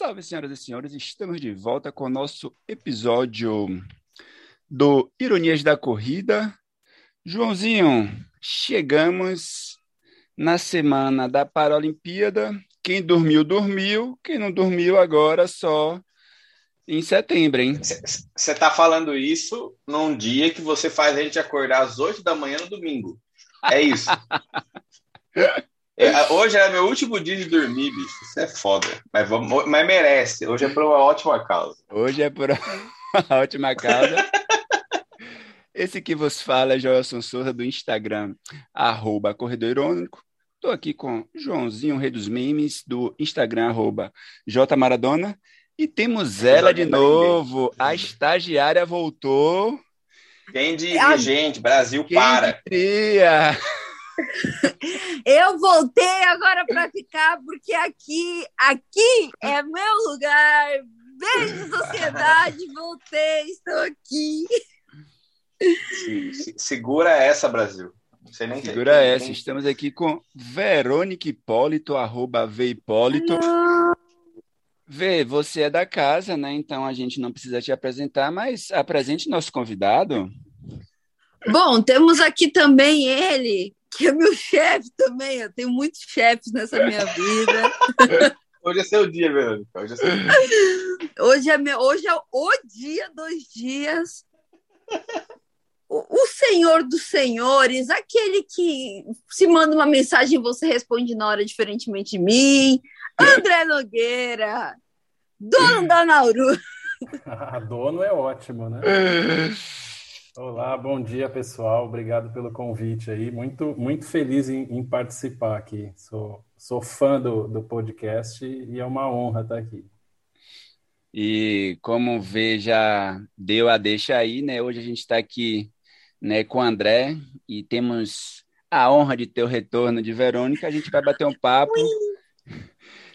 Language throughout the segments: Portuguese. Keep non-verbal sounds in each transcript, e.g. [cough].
Salve, senhoras e senhores, estamos de volta com o nosso episódio do Ironias da Corrida. Joãozinho, chegamos na semana da Paralimpíada. Quem dormiu, dormiu. Quem não dormiu, agora só em setembro, hein? Você está falando isso num dia que você faz a gente acordar às 8 da manhã no domingo. É isso. [laughs] É, hoje é meu último dia de dormir, bicho. Isso é foda. Mas, vamos, mas merece. Hoje é por uma ótima causa. Hoje é por [laughs] uma ótima causa. Esse que vos fala é Joelson Souza, do Instagram, arroba Corredor Irônico. Estou aqui com Joãozinho, rei dos memes, do Instagram, arroba J Maradona. E temos ela de novo. A estagiária voltou. Quem gente? Brasil Quem para. Diria? [laughs] Eu voltei agora para ficar, porque aqui, aqui é meu lugar. Beijo, sociedade, voltei, estou aqui. segura essa, Brasil. Você nem segura essa. Estamos aqui com Verônica Hipólito, arroba V Hipólito. Vê, você é da casa, né? Então a gente não precisa te apresentar, mas apresente nosso convidado. Bom, temos aqui também ele, que é meu [laughs] chefe também. Eu tenho muitos chefes nessa minha vida. [laughs] Hoje é seu dia, Verônica. Hoje é seu dia. Hoje é, meu, hoje é o dia dos dias. O, o senhor dos senhores, aquele que se manda uma mensagem e você responde na hora, diferentemente de mim. André Nogueira, dono da Nauru. A [laughs] dono é ótimo, né? Olá, bom dia pessoal. Obrigado pelo convite aí. Muito, muito feliz em, em participar aqui. Sou, sou fã do, do podcast e é uma honra estar aqui. E como vê, já deu a deixa aí, né? Hoje a gente está aqui né, com o André e temos a honra de ter o retorno de Verônica. A gente vai bater um papo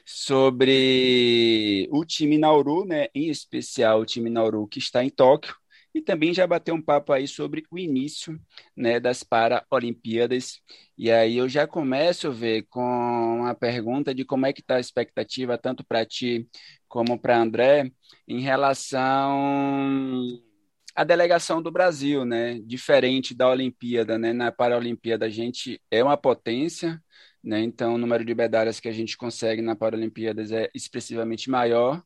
sobre o time Nauru, né? Em especial o time Nauru que está em Tóquio e também já bateu um papo aí sobre o início né, das Paralimpíadas. E aí eu já começo a ver com uma pergunta de como é que está a expectativa, tanto para ti como para André, em relação à delegação do Brasil, né? Diferente da Olimpíada, né? Na Paralimpíada a gente é uma potência, né? Então o número de medalhas que a gente consegue na Paralimpíadas é expressivamente maior.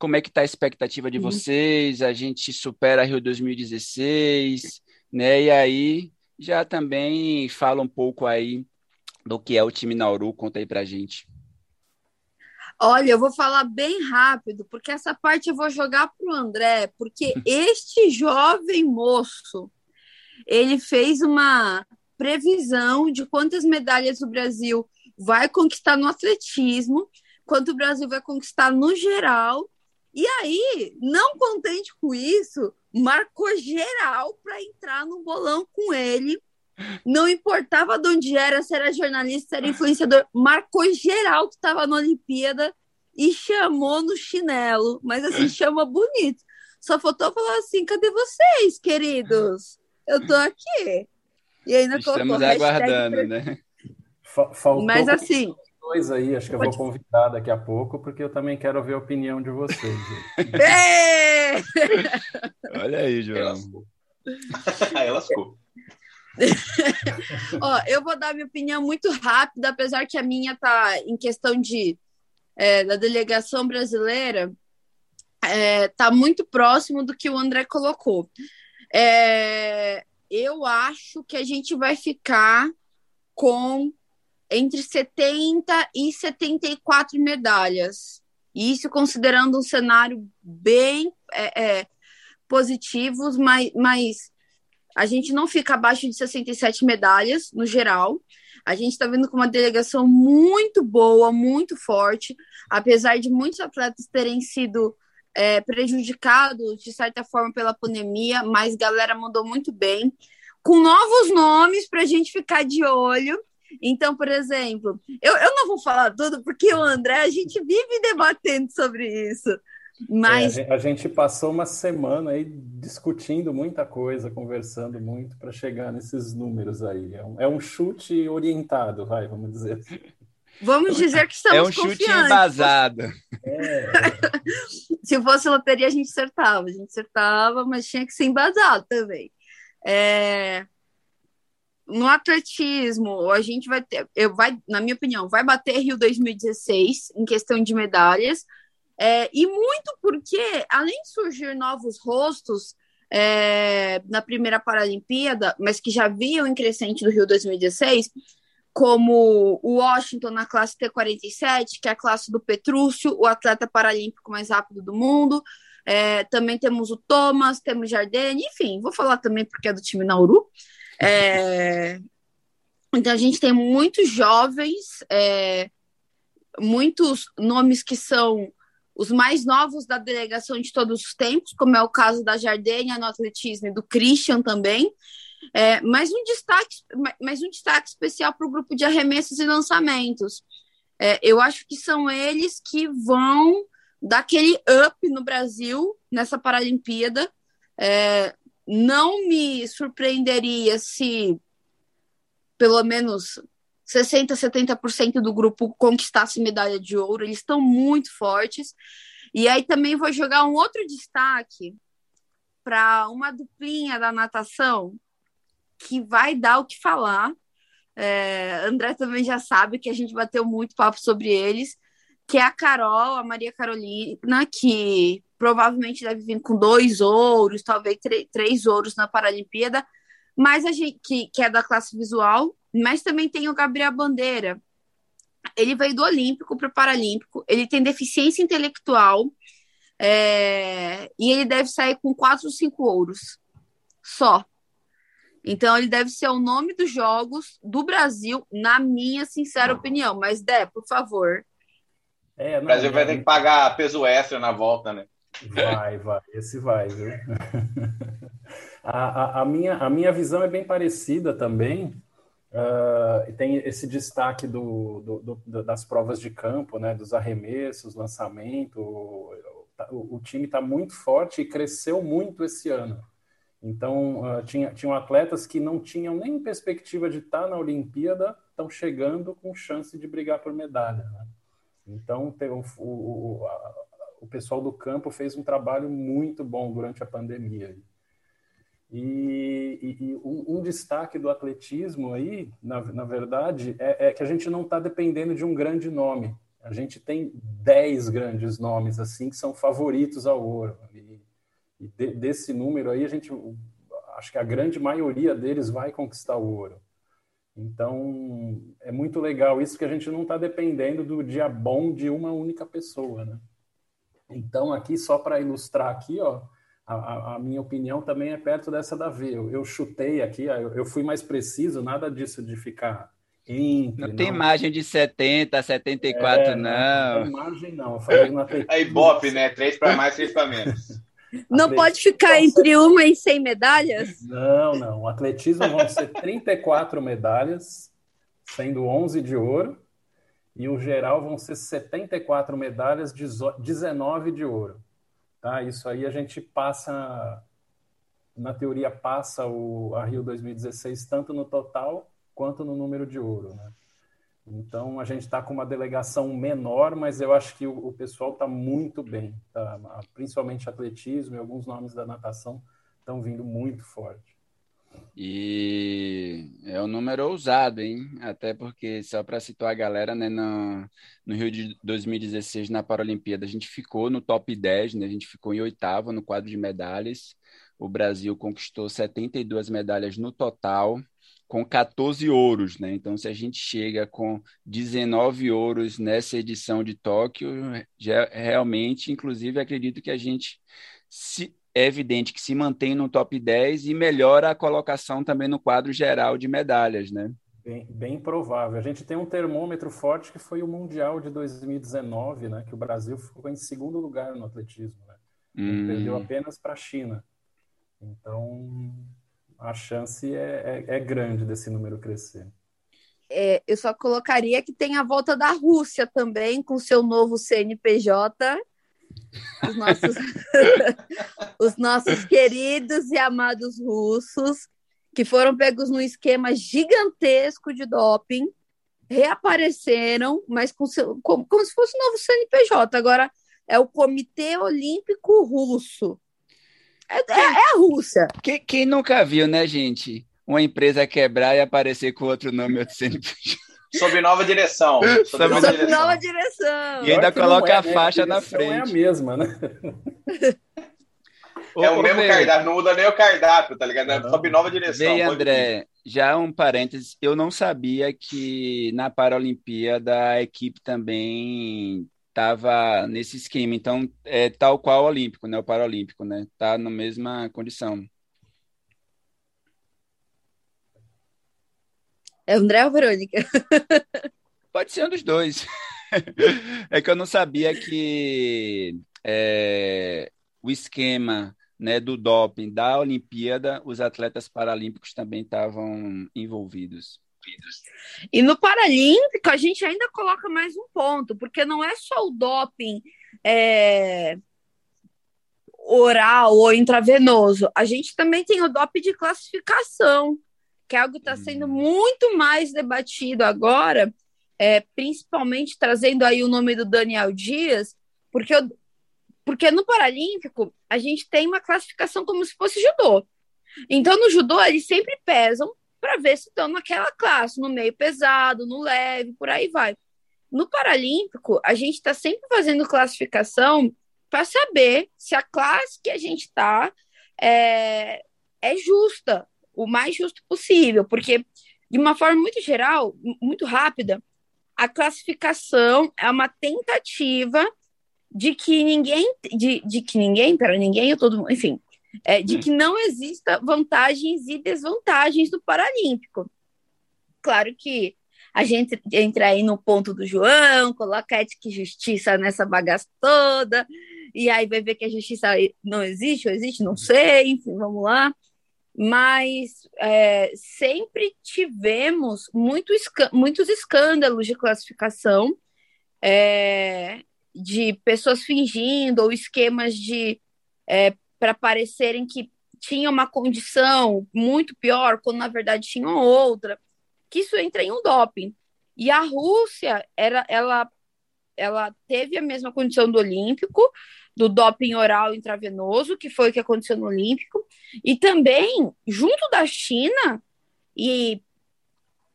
Como é que está a expectativa de uhum. vocês? A gente supera Rio 2016, né? E aí já também fala um pouco aí do que é o time Nauru, conta aí pra gente. Olha, eu vou falar bem rápido, porque essa parte eu vou jogar para o André, porque [laughs] este jovem moço, ele fez uma previsão de quantas medalhas o Brasil vai conquistar no atletismo, quanto o Brasil vai conquistar no geral e aí, não contente com isso, marcou geral para entrar no bolão com ele. Não importava de onde era, se era jornalista, se era influenciador, marcou geral que estava na Olimpíada e chamou no chinelo. Mas assim, [laughs] chama bonito. Só faltou falar assim: cadê vocês, queridos? Eu tô aqui. E ainda Estamos aguardando, né? Faltou Mas assim dois aí, acho que eu vou convidar daqui a pouco, porque eu também quero ver a opinião de vocês. Olha aí, João. Aí lascou. [laughs] [laughs] Ó, eu vou dar minha opinião muito rápida, apesar que a minha tá em questão de é, da delegação brasileira é, tá muito próximo do que o André colocou. É, eu acho que a gente vai ficar com entre 70 e 74 medalhas. Isso considerando um cenário bem é, é, positivo, mas, mas a gente não fica abaixo de 67 medalhas no geral. A gente está vendo com uma delegação muito boa, muito forte, apesar de muitos atletas terem sido é, prejudicados de certa forma pela pandemia, mas galera mandou muito bem, com novos nomes para a gente ficar de olho. Então, por exemplo, eu, eu não vou falar tudo, porque o André, a gente vive debatendo sobre isso. Mas é, a gente passou uma semana aí discutindo muita coisa, conversando muito para chegar nesses números aí. É um, é um, chute orientado, vai, vamos dizer assim. Vamos dizer que estamos É um chute embasado. É. [laughs] Se fosse loteria, a gente acertava. A gente acertava, mas tinha que ser embasado também. É... No atletismo, a gente vai ter, eu vai, na minha opinião, vai bater Rio 2016 em questão de medalhas. É, e muito porque, além de surgir novos rostos é, na primeira Paralimpíada, mas que já viam em crescente do Rio 2016, como o Washington na classe T47, que é a classe do Petrúcio, o atleta paralímpico mais rápido do mundo. É, também temos o Thomas, temos Jardine, enfim, vou falar também porque é do time Nauru. É, então a gente tem muitos jovens, é, muitos nomes que são os mais novos da delegação de todos os tempos, como é o caso da Jardênia no atletismo e do Christian também. É, mas, um destaque, mas um destaque especial para o grupo de arremessos e lançamentos. É, eu acho que são eles que vão dar aquele up no Brasil nessa Paralimpíada. É, não me surpreenderia se pelo menos 60%, 70% do grupo conquistasse medalha de ouro. Eles estão muito fortes. E aí também vou jogar um outro destaque para uma duplinha da natação que vai dar o que falar. É, André também já sabe que a gente bateu muito papo sobre eles, que é a Carol, a Maria Carolina, que provavelmente deve vir com dois ouros, talvez três ouros na Paralimpíada, mas a gente que, que é da classe visual, mas também tem o Gabriel Bandeira. Ele veio do Olímpico para o Paralímpico, ele tem deficiência intelectual é, e ele deve sair com quatro ou cinco ouros só. Então, ele deve ser o nome dos jogos do Brasil, na minha sincera opinião. Mas, Dé, por favor. É, não, o Brasil vai ter que pagar peso extra na volta, né? Vai, vai. Esse vai, viu? a, a, a, minha, a minha visão é bem parecida também. Uh, tem esse destaque do, do, do, das provas de campo, né, dos arremessos, lançamento. O, o, o time está muito forte e cresceu muito esse ano. Então, uh, tinha, tinham atletas que não tinham nem perspectiva de estar na Olimpíada, estão chegando com chance de brigar por medalha. Né? Então, o, o, a, o pessoal do campo fez um trabalho muito bom durante a pandemia. E, e, e um, um, destaque do atletismo aí, na, na verdade, é, é, que a gente não está dependendo de um grande nome. A gente tem dez grandes nomes assim que são favoritos ao ouro. E, e de, desse número aí, a gente acho que a grande maioria deles vai conquistar o ouro. Então é muito legal isso que a gente não está dependendo do dia bom de uma única pessoa, né? Então aqui só para ilustrar aqui, ó, a, a, minha opinião também é perto dessa da V. Eu, eu chutei aqui, eu, eu, fui mais preciso, nada disso de ficar entre. Não, tem margem de 70, 74, é, não. Não tem margem, não. Eu falei na Aí, [laughs] Ibope, né? Três para mais, três para menos. [laughs] Não atletismo pode ficar entre uma e 100 medalhas? Não, não. O atletismo vão ser 34 medalhas, sendo 11 de ouro, e o geral vão ser 74 medalhas, 19 de ouro. Tá? Isso aí a gente passa, na teoria, passa o, a Rio 2016 tanto no total quanto no número de ouro. Né? Então a gente está com uma delegação menor, mas eu acho que o, o pessoal está muito bem, tá? principalmente atletismo e alguns nomes da natação estão vindo muito forte. E é um número ousado, hein? Até porque, só para situar a galera, né, no, no Rio de 2016, na Paralimpíada, a gente ficou no top 10, né? A gente ficou em oitavo no quadro de medalhas. O Brasil conquistou 72 medalhas no total, com 14 ouros, né? Então, se a gente chega com 19 ouros nessa edição de Tóquio, já realmente, inclusive, acredito que a gente se é evidente que se mantém no top 10 e melhora a colocação também no quadro geral de medalhas, né? Bem, bem provável. A gente tem um termômetro forte que foi o Mundial de 2019, né? Que o Brasil ficou em segundo lugar no atletismo, né? Hum. Perdeu apenas para a China. Então, a chance é, é, é grande desse número crescer. É, eu só colocaria que tem a volta da Rússia também, com seu novo CNPJ, os nossos, [laughs] os nossos queridos e amados russos, que foram pegos num esquema gigantesco de doping. reapareceram, mas com, como, como se fosse um novo CNPJ. Agora é o Comitê Olímpico Russo. É, é, é a Rússia. Quem, quem, nunca viu, né, gente? Uma empresa quebrar e aparecer com outro nome, outro CNPJ. Sob nova direção. [laughs] Sob, nova, Sob direção. nova, direção. E ainda coloca é, a né? faixa na frente. É a mesma, né? [laughs] é o mesmo cardápio, não muda nem o cardápio, tá ligado? É sob nova direção. Bem, André, já um parênteses, eu não sabia que na Paralimpíada a equipe também estava nesse esquema, então é tal qual o Olímpico, né? O Paralímpico, né? Tá na mesma condição. É André ou Verônica? [laughs] Pode ser um dos dois. [laughs] é que eu não sabia que é, o esquema né, do doping da Olimpíada, os atletas paralímpicos também estavam envolvidos. E no Paralímpico, a gente ainda coloca mais um ponto, porque não é só o doping é, oral ou intravenoso, a gente também tem o doping de classificação, que é algo que está sendo hum. muito mais debatido agora, é, principalmente trazendo aí o nome do Daniel Dias, porque eu, porque no Paralímpico, a gente tem uma classificação como se fosse judô. Então, no judô, eles sempre pesam para ver se estão naquela classe, no meio pesado, no leve, por aí vai. No Paralímpico, a gente está sempre fazendo classificação para saber se a classe que a gente está é, é justa, o mais justo possível, porque, de uma forma muito geral, muito rápida, a classificação é uma tentativa de que ninguém, de, de que ninguém, para ninguém, eu todo enfim, é, de que não exista vantagens e desvantagens do Paralímpico. Claro que a gente entra aí no ponto do João, coloca ética e justiça nessa bagaça toda, e aí vai ver que a justiça não existe, ou existe, não sei, enfim, vamos lá. Mas é, sempre tivemos muito, muitos escândalos de classificação, é, de pessoas fingindo ou esquemas de é, para parecerem que tinha uma condição muito pior, quando na verdade tinha outra, que isso entra em um doping. E a Rússia era, ela, ela teve a mesma condição do Olímpico, do doping oral intravenoso, que foi o que aconteceu no Olímpico, e também, junto da China, e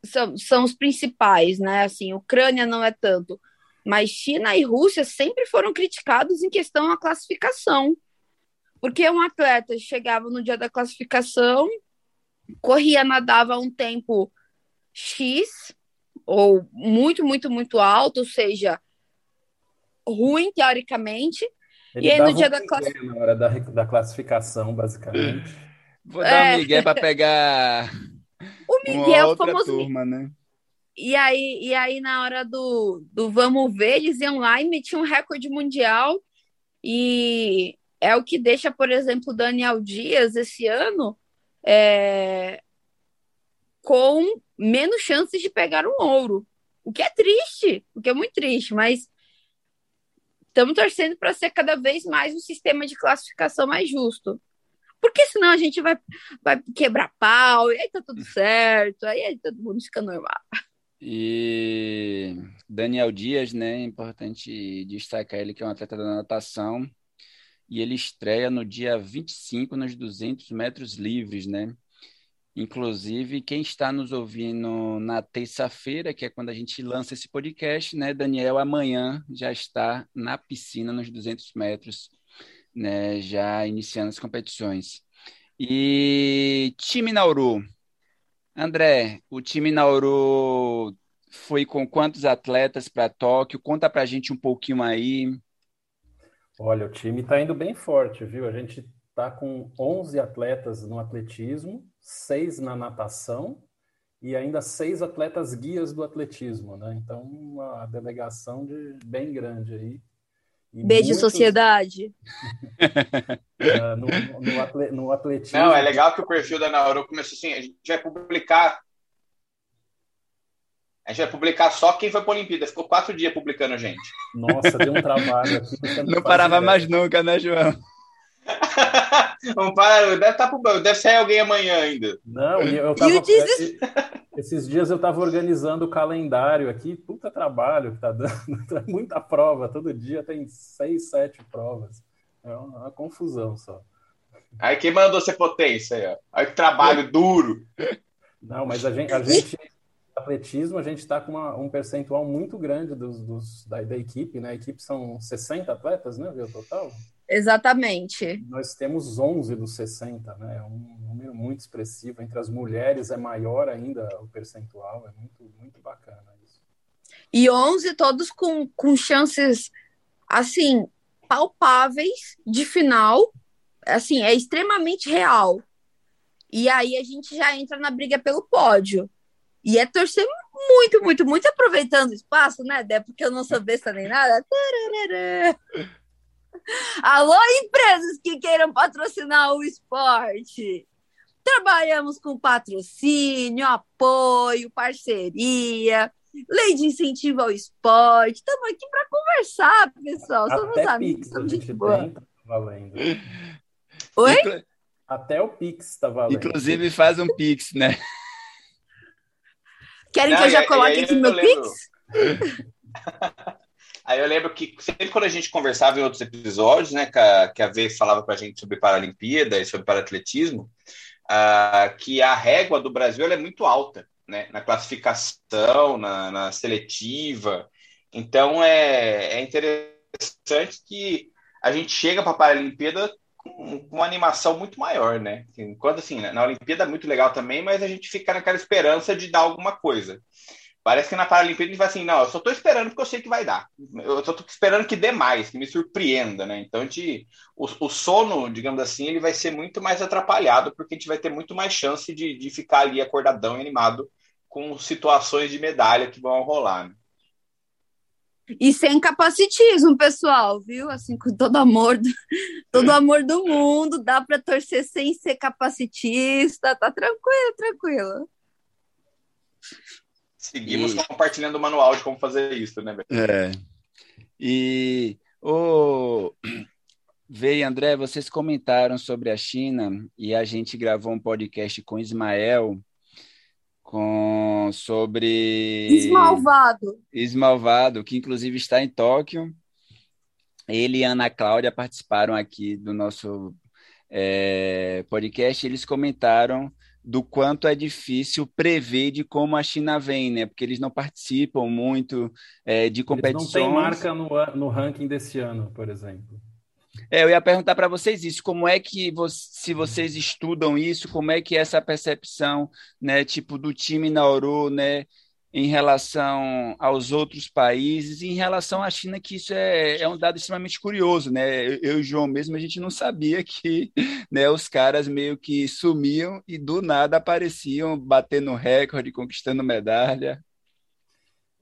são, são os principais, né? Assim, Ucrânia não é tanto, mas China e Rússia sempre foram criticados em questão à classificação. Porque um atleta chegava no dia da classificação, corria, nadava um tempo X, ou muito, muito, muito alto, ou seja, ruim teoricamente. Ele e aí no dia um da classificação. Na hora da, da classificação, basicamente. [laughs] Vou dar é. um migué para pegar. [laughs] O Miguel, o famoso. Turma, né? E aí, e aí, na hora do, do vamos ver, eles iam lá e metiam um recorde mundial. E é o que deixa, por exemplo, o Daniel Dias esse ano é, com menos chances de pegar um ouro. O que é triste, o que é muito triste, mas estamos torcendo para ser cada vez mais um sistema de classificação mais justo. Porque senão a gente vai, vai quebrar pau, e aí tá tudo [laughs] certo, aí todo mundo fica normal. E Daniel Dias, né? É importante destacar ele que é um atleta da natação e ele estreia no dia 25 nos 200 metros livres, né? Inclusive, quem está nos ouvindo na terça-feira, que é quando a gente lança esse podcast, né? Daniel amanhã já está na piscina nos 200 metros, né? Já iniciando as competições. E time Nauru, André, o time Nauru foi com quantos atletas para Tóquio? Conta para a gente um pouquinho aí. Olha, o time está indo bem forte, viu? A gente está com 11 atletas no atletismo, seis na natação e ainda seis atletas guias do atletismo, né? Então, uma delegação de bem grande aí. E Beijo, muitos... sociedade. uh, [laughs] no, no, atle... no, atletismo. Não, é legal que o perfil da Nauru começou assim: a gente vai publicar. A gente vai publicar só quem foi para a Olimpíada. Ficou quatro dias publicando a gente. Nossa, deu um trabalho aqui. [laughs] Não parava mais nunca, né, João? [laughs] Vamos parar, deve, tá pro, deve sair alguém amanhã ainda. Não, eu tava, esses dias eu estava organizando o calendário aqui, puta trabalho que tá dando, [laughs] muita prova, todo dia tem seis, sete provas. É uma, uma confusão só. Aí quem mandou ser potência aí, ó. Aí que trabalho duro. Não, mas a gente, a gente atletismo, a gente está com uma, um percentual muito grande dos, dos da, da, equipe, né? A equipe são 60 atletas, né, viu, total? Exatamente. Nós temos 11 dos 60, né? É um número muito expressivo. Entre as mulheres é maior ainda o percentual, é muito, muito bacana isso. E 11 todos com, com chances, assim, palpáveis de final, assim, é extremamente real. E aí a gente já entra na briga pelo pódio. E é torcer muito, muito, muito aproveitando o espaço, né, Dé? Porque eu não sou besta nem nada. [laughs] Alô, empresas que queiram patrocinar o esporte. Trabalhamos com patrocínio, apoio, parceria, lei de incentivo ao esporte. Estamos aqui para conversar, pessoal. Somos Até amigos, Pix, somos gente boa. tem, tá valendo. Oi? Até o Pix está valendo. Inclusive faz um Pix, né? Querem Não, que eu já coloque aqui eu meu lembro- Pix? [laughs] Aí eu lembro que sempre quando a gente conversava em outros episódios, né, que a, que a V falava pra gente sobre Paralimpíada e sobre paratletismo, ah, que a régua do Brasil é muito alta, né, na classificação, na, na seletiva. Então é, é interessante que a gente chega para a Paralimpíada com uma animação muito maior, né? Enquanto assim, na Olimpíada é muito legal também, mas a gente fica naquela esperança de dar alguma coisa. Parece que na Paralimpíada a gente vai assim, não, eu só tô esperando porque eu sei que vai dar. Eu só tô esperando que dê mais, que me surpreenda, né? Então, a gente, o, o sono, digamos assim, ele vai ser muito mais atrapalhado, porque a gente vai ter muito mais chance de, de ficar ali acordadão e animado com situações de medalha que vão rolar. Né? E sem capacitismo, pessoal, viu? Assim, com todo amor, do, [laughs] todo amor do mundo, dá para torcer sem ser capacitista, tá tranquilo, tranquilo. Seguimos E- compartilhando o manual de como fazer isso, né, velho? É. E o Vei e André, vocês comentaram sobre a China e a gente gravou um podcast com Ismael com sobre Esmalvado. Ismalvado, que inclusive está em Tóquio. Ele e a Ana Cláudia participaram aqui do nosso é, podcast. Eles comentaram do quanto é difícil prever de como a China vem, né? Porque eles não participam muito é, de Eles competições. não tem marca no, no ranking desse ano, por exemplo. É, eu ia perguntar para vocês isso, como é que se vocês estudam isso, como é que é essa percepção, né, tipo do time Nauru, né, em relação aos outros países, e em relação à China, que isso é, é um dado extremamente curioso, né? Eu, eu e o João mesmo, a gente não sabia que, [laughs] né, os caras meio que sumiam e do nada apareciam batendo recorde, conquistando medalha.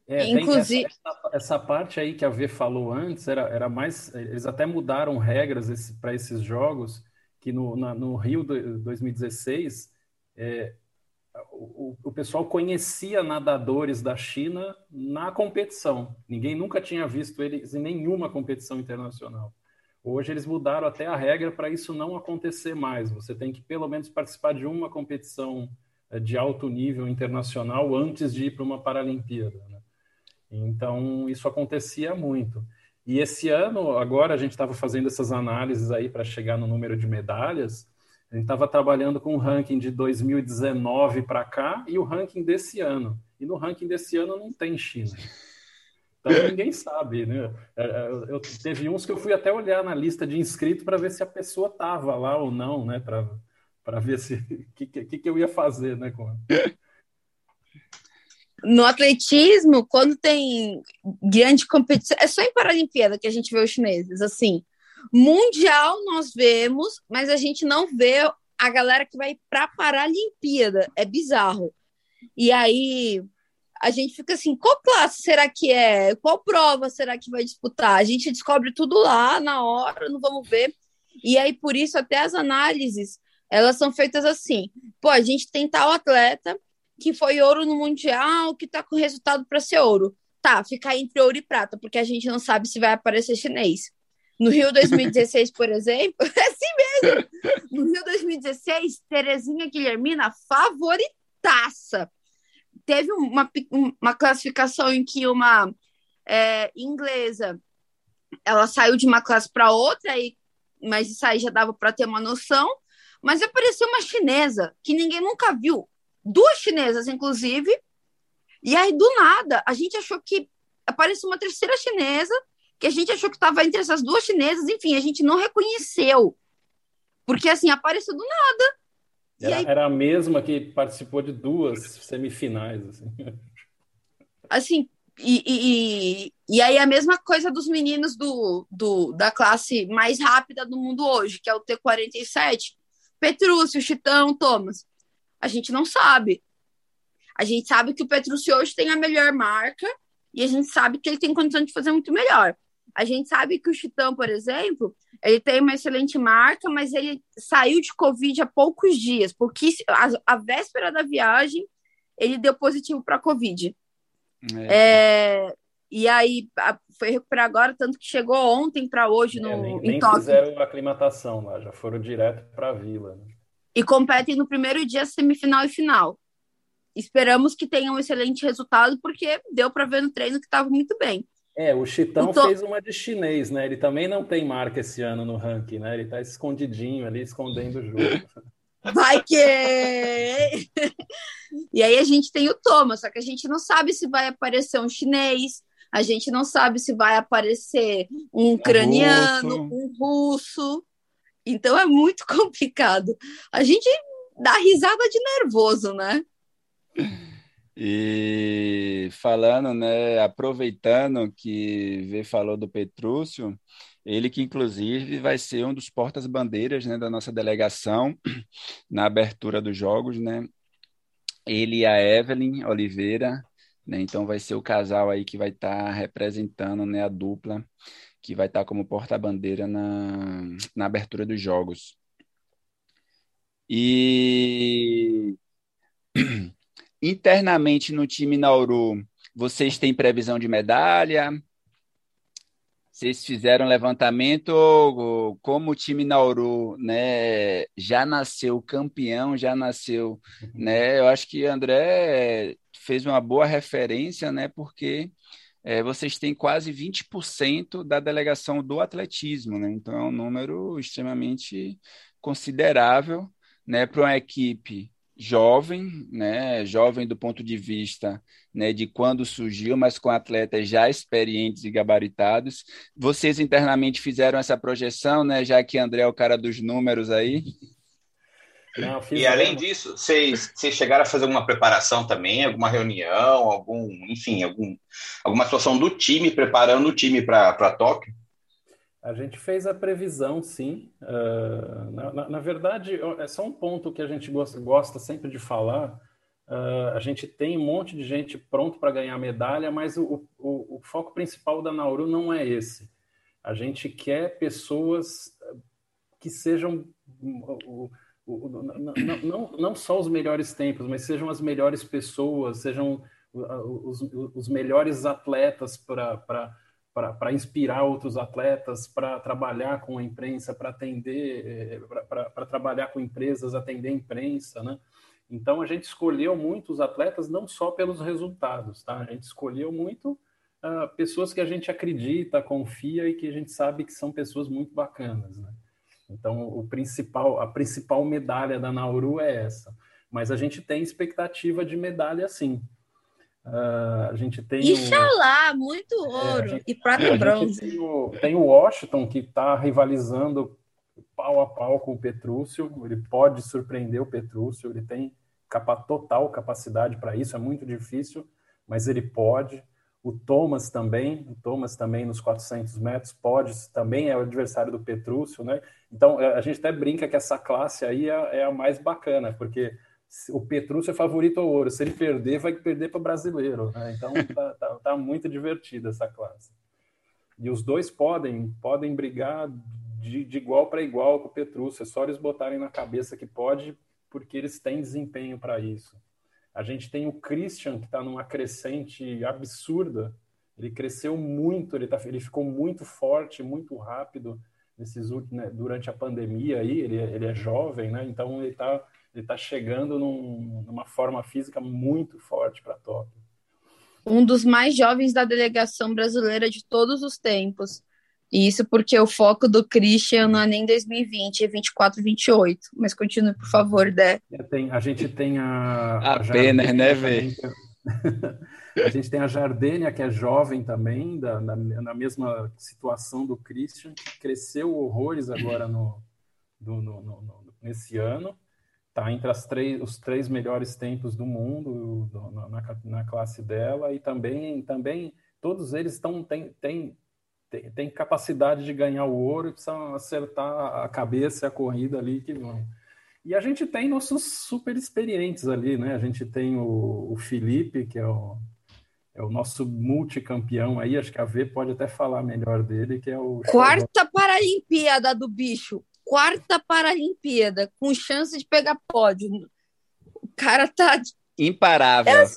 É, Inclusive- essa, essa- essa parte aí que a V falou antes era, era mais. Eles até mudaram regras para esses jogos, que no, na- no Rio do- 2016 é, o, o pessoal conhecia nadadores da China na competição. Ninguém nunca tinha visto eles em nenhuma competição internacional. Hoje eles mudaram até a regra para isso não acontecer mais. Você tem que pelo menos participar de uma competição eh, de alto nível internacional antes de ir para uma Paralimpíada. né? Então isso acontecia muito. E esse ano, agora a gente estava fazendo essas análises aí para chegar no número de medalhas. A gente estava trabalhando com o ranking de 2019 para cá e o ranking desse ano. E no ranking desse ano não tem China. Então [laughs] ninguém sabe, né? É, é, Eu, eu- teve uns que eu fui até olhar na lista de inscritos para ver se a pessoa tava lá ou não, né? Para para ver se [laughs] o que, que, que eu ia fazer, né? Com... No atletismo, quando tem grande competição, é só em Paralimpíada que a gente vê os chineses, assim. Mundial nós vemos, mas a gente não vê a galera que vai para Paralimpíada. É bizarro. E aí a gente fica assim, qual classe será que é? Qual prova será que vai disputar? A gente descobre tudo lá na hora, não vamos ver. E aí por isso até as análises, elas são feitas assim. Pô, a gente tem tal atleta que foi ouro no Mundial, que tá com resultado para ser ouro. Tá, fica entre ouro e prata, porque a gente não sabe se vai aparecer chinês. No Rio 2016, por exemplo, [laughs] é assim mesmo. No Rio 2016, Terezinha Guilhermina, favoritaça. Teve uma, uma classificação em que uma é, inglesa ela saiu de uma classe para outra, aí, mas isso aí já dava para ter uma noção. Mas apareceu uma chinesa que ninguém nunca viu, duas chinesas, inclusive. E aí, do nada, a gente achou que apareceu uma terceira chinesa, que a gente achou que estava entre essas duas chinesas, enfim, a gente não reconheceu. Porque, assim, apareceu do nada. Era, aí... era, a mesma que participou de duas semifinais. Assim, assim e, e, e aí a mesma coisa dos meninos do, do, da classe mais rápida do mundo hoje, que é o T47. Petrúcio, Chitão, Thomas. A gente não sabe. A gente sabe que o Petrúcio hoje tem a melhor marca e a gente sabe que ele tem condição de fazer muito melhor. A gente sabe que o Chitão, por exemplo, ele tem uma excelente marca, mas ele saiu de Covid há poucos dias, porque a, a véspera da viagem ele deu positivo para Covid. É. É, e aí a, foi recuperar agora, tanto que chegou ontem para hoje é, no, nem, nem fizeram aclimatação lá, já foram direto para a vila. Né? E competem no primeiro dia, semifinal e final. Esperamos que tenham um excelente resultado, porque deu para ver no treino que estava muito bem. É, o Chitão o to... fez uma de chinês, né? Ele também não tem marca esse ano no ranking, né? Ele tá escondidinho ali, escondendo o jogo. Vai que! e aí a gente tem o Thomas, só que a gente não sabe se vai aparecer um chinês, a gente não sabe se vai aparecer um ucraniano, um russo. Então é muito [laughs] complicado. A gente dá risada de nervoso, né? E falando, né, aproveitando que Vê falou do Petrúcio, ele que inclusive vai ser um dos portas-bandeiras, né, da nossa delegação [clears throat] na abertura dos jogos, né? Ele e a Evelyn Oliveira, né? Então vai ser o casal aí que vai estar tá representando, né, a dupla que vai estar tá como porta-bandeira na, na abertura dos jogos. E [clears throat] internamente no time Nauru, vocês têm previsão de medalha? Vocês fizeram levantamento como o time Nauru, né, já nasceu campeão, já nasceu, né? Eu acho que André fez uma boa referência, né? Porque é, vocês têm quase 20% da delegação do atletismo, né? Então é um número extremamente considerável, né, para uma equipe jovem, né, jovem do ponto de vista né, de quando surgiu, mas com atletas já experientes e gabaritados. Vocês internamente fizeram essa projeção, né, já que André é o cara dos números aí. Não, e além disso, vocês, vocês chegaram a fazer alguma preparação também, alguma reunião, algum, enfim, algum, alguma situação do time, preparando o time para Tóquio? A gente fez a previsão, sim. Uh, na, na, na, verdade, é só um ponto que a gente gosta, gosta sempre de falar. Uh, a gente tem um monte de gente pronto para ganhar medalha, mas o, o, o, foco principal da Nauru não é esse. A gente quer pessoas que sejam o, não, não, não só os melhores tempos, mas sejam as melhores pessoas, sejam os, os melhores atletas para para inspirar outros atletas, para trabalhar com a imprensa, para atender, eh, para trabalhar com empresas, atender a imprensa, né? Então a gente escolheu muitos atletas não só pelos resultados, tá? A gente escolheu muito uh, pessoas que a gente acredita, confia e que a gente sabe que são pessoas muito bacanas, né? Então o principal, a principal medalha da Nauru é essa. Mas a gente tem expectativa de medalha sim. Uh, a gente tem. Inxalá, o... muito ouro é, gente, e prata bronze. Tem o, tem o Washington que está rivalizando pau a pau com o Petrúcio. Ele pode surpreender o Petrúcio, ele tem capa, total capacidade para isso, é muito difícil, mas ele pode. O Thomas também, o Thomas também nos 400 metros pode, também é o adversário do Petrúcio, né? Então é, a gente até brinca que essa classe aí é, é a mais bacana, porque o Petrúcio é favorito ao ouro. Se ele perder, vai perder para o brasileiro. Né? Então [laughs] tá, tá, tá, muito divertida essa classe. E os dois podem podem brigar de, de igual para igual com o Petrúcio. É só eles botarem na cabeça que pode, porque eles têm desempenho para isso. A gente tem o Christian, que está numa crescente absurda. ele cresceu muito, ele, tá, ele ficou muito forte, muito rápido nesses últimos, né, durante a pandemia aí, ele, ele é jovem, né? Então ele está ele tá chegando num, numa forma física muito forte para Tóquio. Um dos mais jovens da delegação brasileira de todos os tempos. E isso porque o foco do Christian não é nem 2020, é 24, 28. Mas continue, por favor, Dé. Tem, a gente tem a. Apenas, né, velho? [laughs] A gente tem a Jardênia, que é jovem também, da, na, na, mesma situação do Christian, que cresceu horrores agora no, no, no, no nesse ano. Está entre as três, os três melhores tempos do mundo na, na, classe dela. E também, também todos eles estão têm, têm, têm, têm capacidade de ganhar o ouro e precisam acertar a cabeça e a corrida ali que vão. E a gente tem nossos super experientes ali, né? A gente tem o, o Felipe, que é o, é o nosso multicampeão aí, acho que a V pode até falar melhor dele, que é o... Quarta Paralimpíada do bicho, quarta Paralimpíada, com chance de pegar pódio. O cara tá... Imparável. É...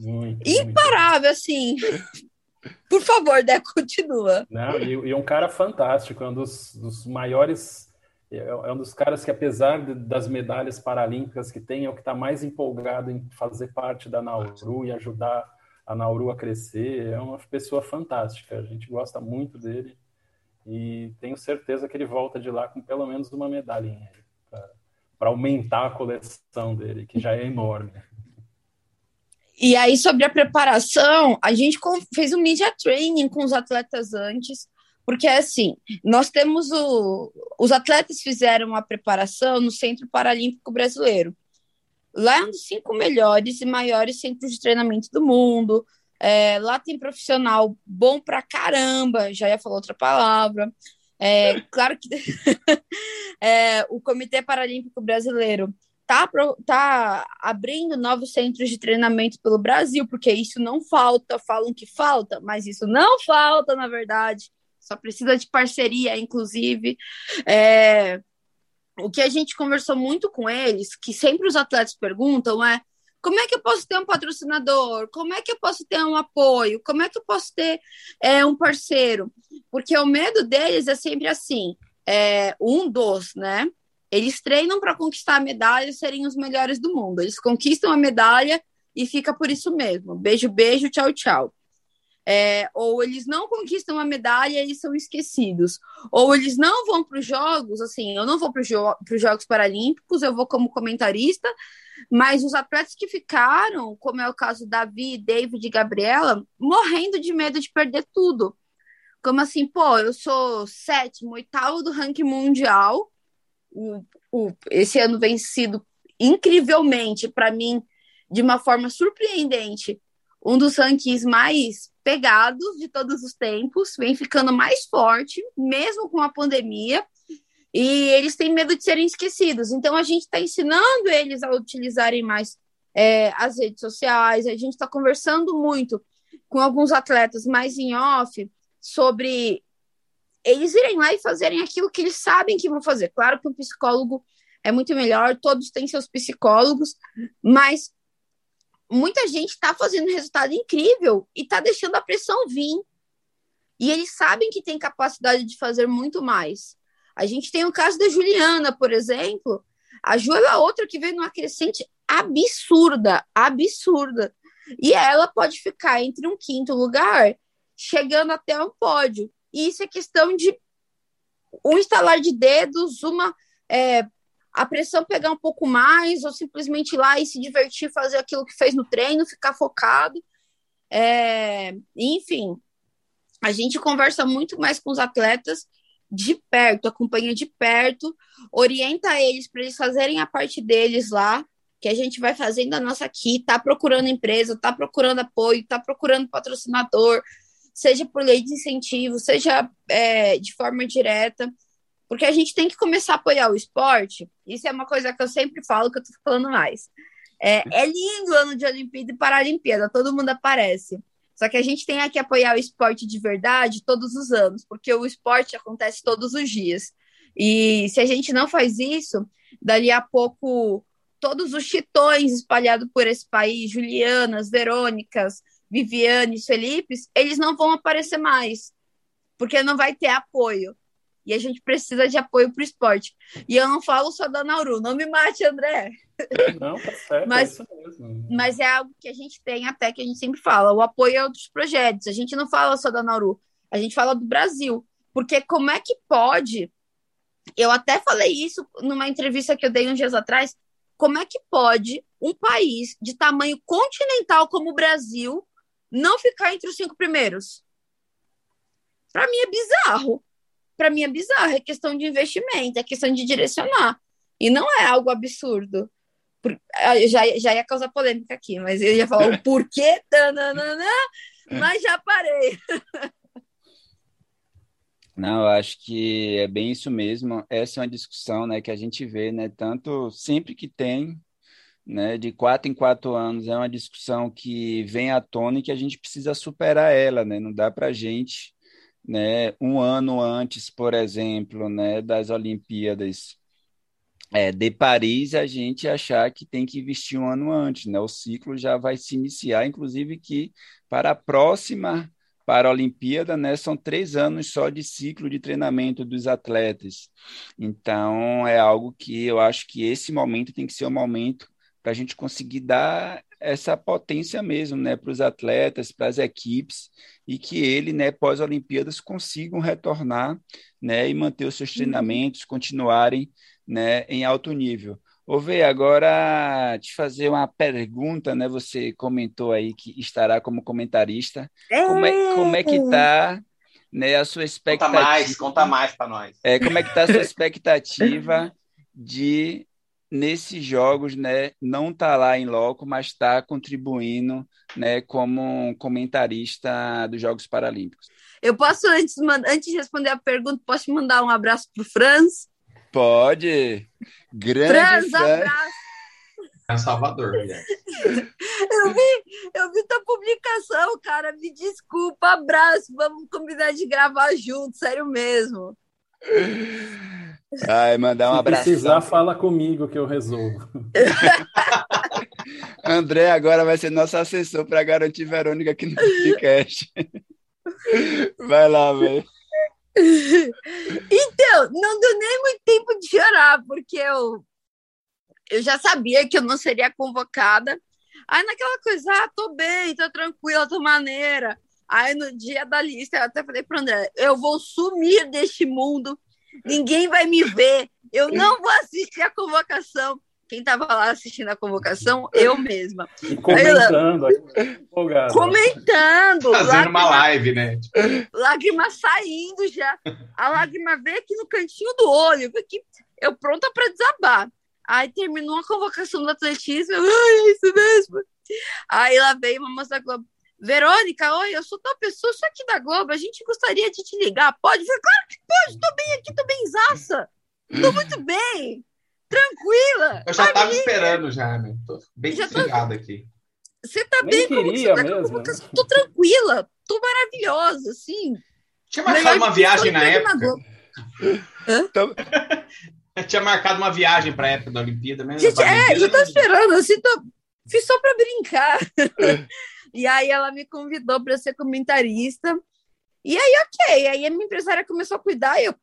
Muito, Imparável, muito. assim... [laughs] Por favor, Dé, continua. Não, e, e, um cara fantástico, é um dos, dos maiores... É, é um dos caras que, apesar de, das medalhas paralímpicas que tem, é o que está mais empolgado em fazer parte da Nauru e ajudar a Nauru a crescer. É uma pessoa fantástica, a gente gosta muito dele e tenho certeza que ele volta de lá com pelo menos uma medalhinha para aumentar a coleção dele, que já é enorme. E aí, sobre a preparação, a gente fez um media training com os atletas antes, porque assim, nós temos o. Os atletas fizeram a preparação no Centro Paralímpico Brasileiro. Lá é um dos cinco melhores e maiores centros de treinamento do mundo. É, lá tem profissional bom pra caramba, já ia falar outra palavra. É, claro que [laughs] é, o Comitê Paralímpico Brasileiro tá, tá abrindo novos centros de treinamento pelo Brasil, porque isso não falta, falam que falta, mas isso não falta, na verdade. Só precisa de parceria, inclusive. É, o que a gente conversou muito com eles, que sempre os atletas perguntam é como é que eu posso ter um patrocinador? Como é que eu posso ter um apoio? Como é que eu posso ter é, um parceiro? Porque o medo deles é sempre assim, é, um dos, né? Eles treinam para conquistar a medalha e serem os melhores do mundo. Eles conquistam a medalha e fica por isso mesmo. Beijo, beijo, tchau, tchau. É, ou eles não conquistam a medalha e são esquecidos, ou eles não vão para os Jogos, assim, eu não vou para jo os Jogos Paralímpicos, eu vou como comentarista, mas os atletas que ficaram, como é o caso Davi, David e Gabriela, morrendo de medo de perder tudo. Como assim, pô, eu sou sétimo, oitavo do ranking mundial, o, o, esse ano vem sido incrivelmente, para mim, de uma forma surpreendente, um dos rankings mais pegados de todos os tempos, vem ficando mais forte, mesmo com a pandemia, e eles têm medo de serem esquecidos. Então, a gente está ensinando eles a utilizarem mais é, as redes sociais, a gente está conversando muito com alguns atletas mais em off sobre eles irem lá e fazerem aquilo que eles sabem que vão fazer. Claro que um psicólogo é muito melhor, todos têm seus psicólogos, mas muita gente está fazendo resultado incrível e está deixando a pressão vir. E eles sabem que tem capacidade de fazer muito mais. A gente tem o caso da Juliana, por exemplo. A Ju é outra que veio numa crescente absurda, absurda. E ela pode ficar entre um quinto lugar, chegando até um pódio. E isso é questão de um estalar de dedos, uma é, a pressão pegar um pouco mais, ou simplesmente ir lá e se divertir, fazer aquilo que fez no treino, ficar focado. É, enfim, a gente conversa muito mais com os atletas de perto, acompanha de perto, orienta eles para eles fazerem a parte deles lá, que a gente vai fazendo a nossa aqui, tá procurando empresa, tá procurando apoio, tá procurando patrocinador, seja por lei de incentivo, seja é, de forma direta. Porque a gente tem que começar a apoiar o esporte. Isso é uma coisa que eu sempre falo, que eu tô falando mais. É, é lindo o ano de Olimpíada e Paralimpíada, todo mundo aparece. Só que a gente tem que apoiar o esporte de verdade todos os anos, porque o esporte acontece todos os dias. E se a gente não faz isso, dali a pouco todos os chitões espalhados por esse país, Julianas, Verônicas, Viviane, Felipe, eles não vão aparecer mais, porque não vai ter apoio. E a gente precisa de apoio para o esporte. E eu não falo só da Nauru, não me mate, André. Não, tá certo, mas, é mas é algo que a gente tem até que a gente sempre fala, o apoio a outros projetos. A gente não fala só da Nauru, a gente fala do Brasil. Porque como é que pode? Eu até falei isso numa entrevista que eu dei uns dias atrás. Como é que pode um país de tamanho continental como o Brasil não ficar entre os cinco primeiros? Para mim é bizarro. Para mim é bizarro. É questão de investimento, é questão de direcionar. E não é algo absurdo. Já, já ia causar polêmica aqui, mas eu ia falar o [laughs] porquê, tananana, mas já parei. Não, eu acho que é bem isso mesmo. Essa é uma discussão, né, que a gente vê, né, tanto sempre que tem, né, de quatro em quatro anos, é uma discussão que vem à tona e que a gente precisa superar ela, né? Não dá para a gente, né, um ano antes, por exemplo, né, das Olimpíadas é, de Paris, a gente achar que tem que investir um ano antes, né? O ciclo já vai se iniciar, inclusive que para a próxima para a Olimpíada, né, são três anos só de ciclo de treinamento dos atletas. Então, é algo que eu acho que esse momento tem que ser um momento para a gente conseguir dar essa potência mesmo, né, para os atletas, para as equipes, e que ele, né, pós-Olimpíadas, consigam retornar, né, e manter os seus uhum. treinamentos, continuarem, né, em alto nível. Ô, Vê, agora te fazer uma pergunta, né? Você comentou aí que estará como comentarista. É. Como, é, como é que tá né, a sua expectativa? Conta mais, conta mais para nós. É, como é que tá a sua expectativa de nesses jogos, né, não tá lá em loco, mas está contribuindo, né, como comentarista dos Jogos Paralímpicos. Eu posso antes, antes de responder a pergunta, posso mandar um abraço para o Franz? Pode. Grande abraço. É Salvador, [laughs] Eu vi, eu vi tua publicação, cara. Me desculpa, abraço. Vamos combinar de gravar junto, sério mesmo. Ai, mandar um abraço. Se precisar, fala comigo que eu resolvo. [laughs] André agora vai ser nosso assessor para garantir Verônica aqui no podcast. [laughs] Vai lá, velho. [laughs] Então, não deu nem muito tempo de chorar, porque eu, eu já sabia que eu não seria convocada. Aí naquela coisa, ah, tô bem, tô tranquila, tô maneira. Aí no dia da lista, eu até falei para André, eu vou sumir deste mundo, ninguém vai me ver, eu não vou assistir a convocação quem estava lá assistindo a convocação, [laughs] eu mesma. E comentando, aí, comentando. Fazendo lágrima, uma live, né? Lágrima saindo já. A lágrima veio aqui no cantinho do olho, aqui, eu pronta para desabar. Aí terminou a convocação do atletismo, eu, ai, é isso mesmo. Aí lá veio uma moça da Globo. Verônica, oi, eu sou tua pessoa, sou aqui da Globo, a gente gostaria de te ligar. Pode? Eu falei, claro que pode, tô bem aqui, tô bem zaça. Tô muito bem tranquila. Eu já estava esperando já, né? Tô bem já desligada tô... aqui. Você tá Nem bem queria como você tá mesmo. Né? Tô tranquila, tô maravilhosa, assim. Tinha marcado uma viagem na época. Então... [laughs] Tinha marcado uma viagem para a época da Olimpíada mesmo. Gente, é, eu tô esperando, assim, tô... fiz só para brincar. [laughs] e aí ela me convidou para ser comentarista. E aí, ok. Aí a minha empresária começou a cuidar e eu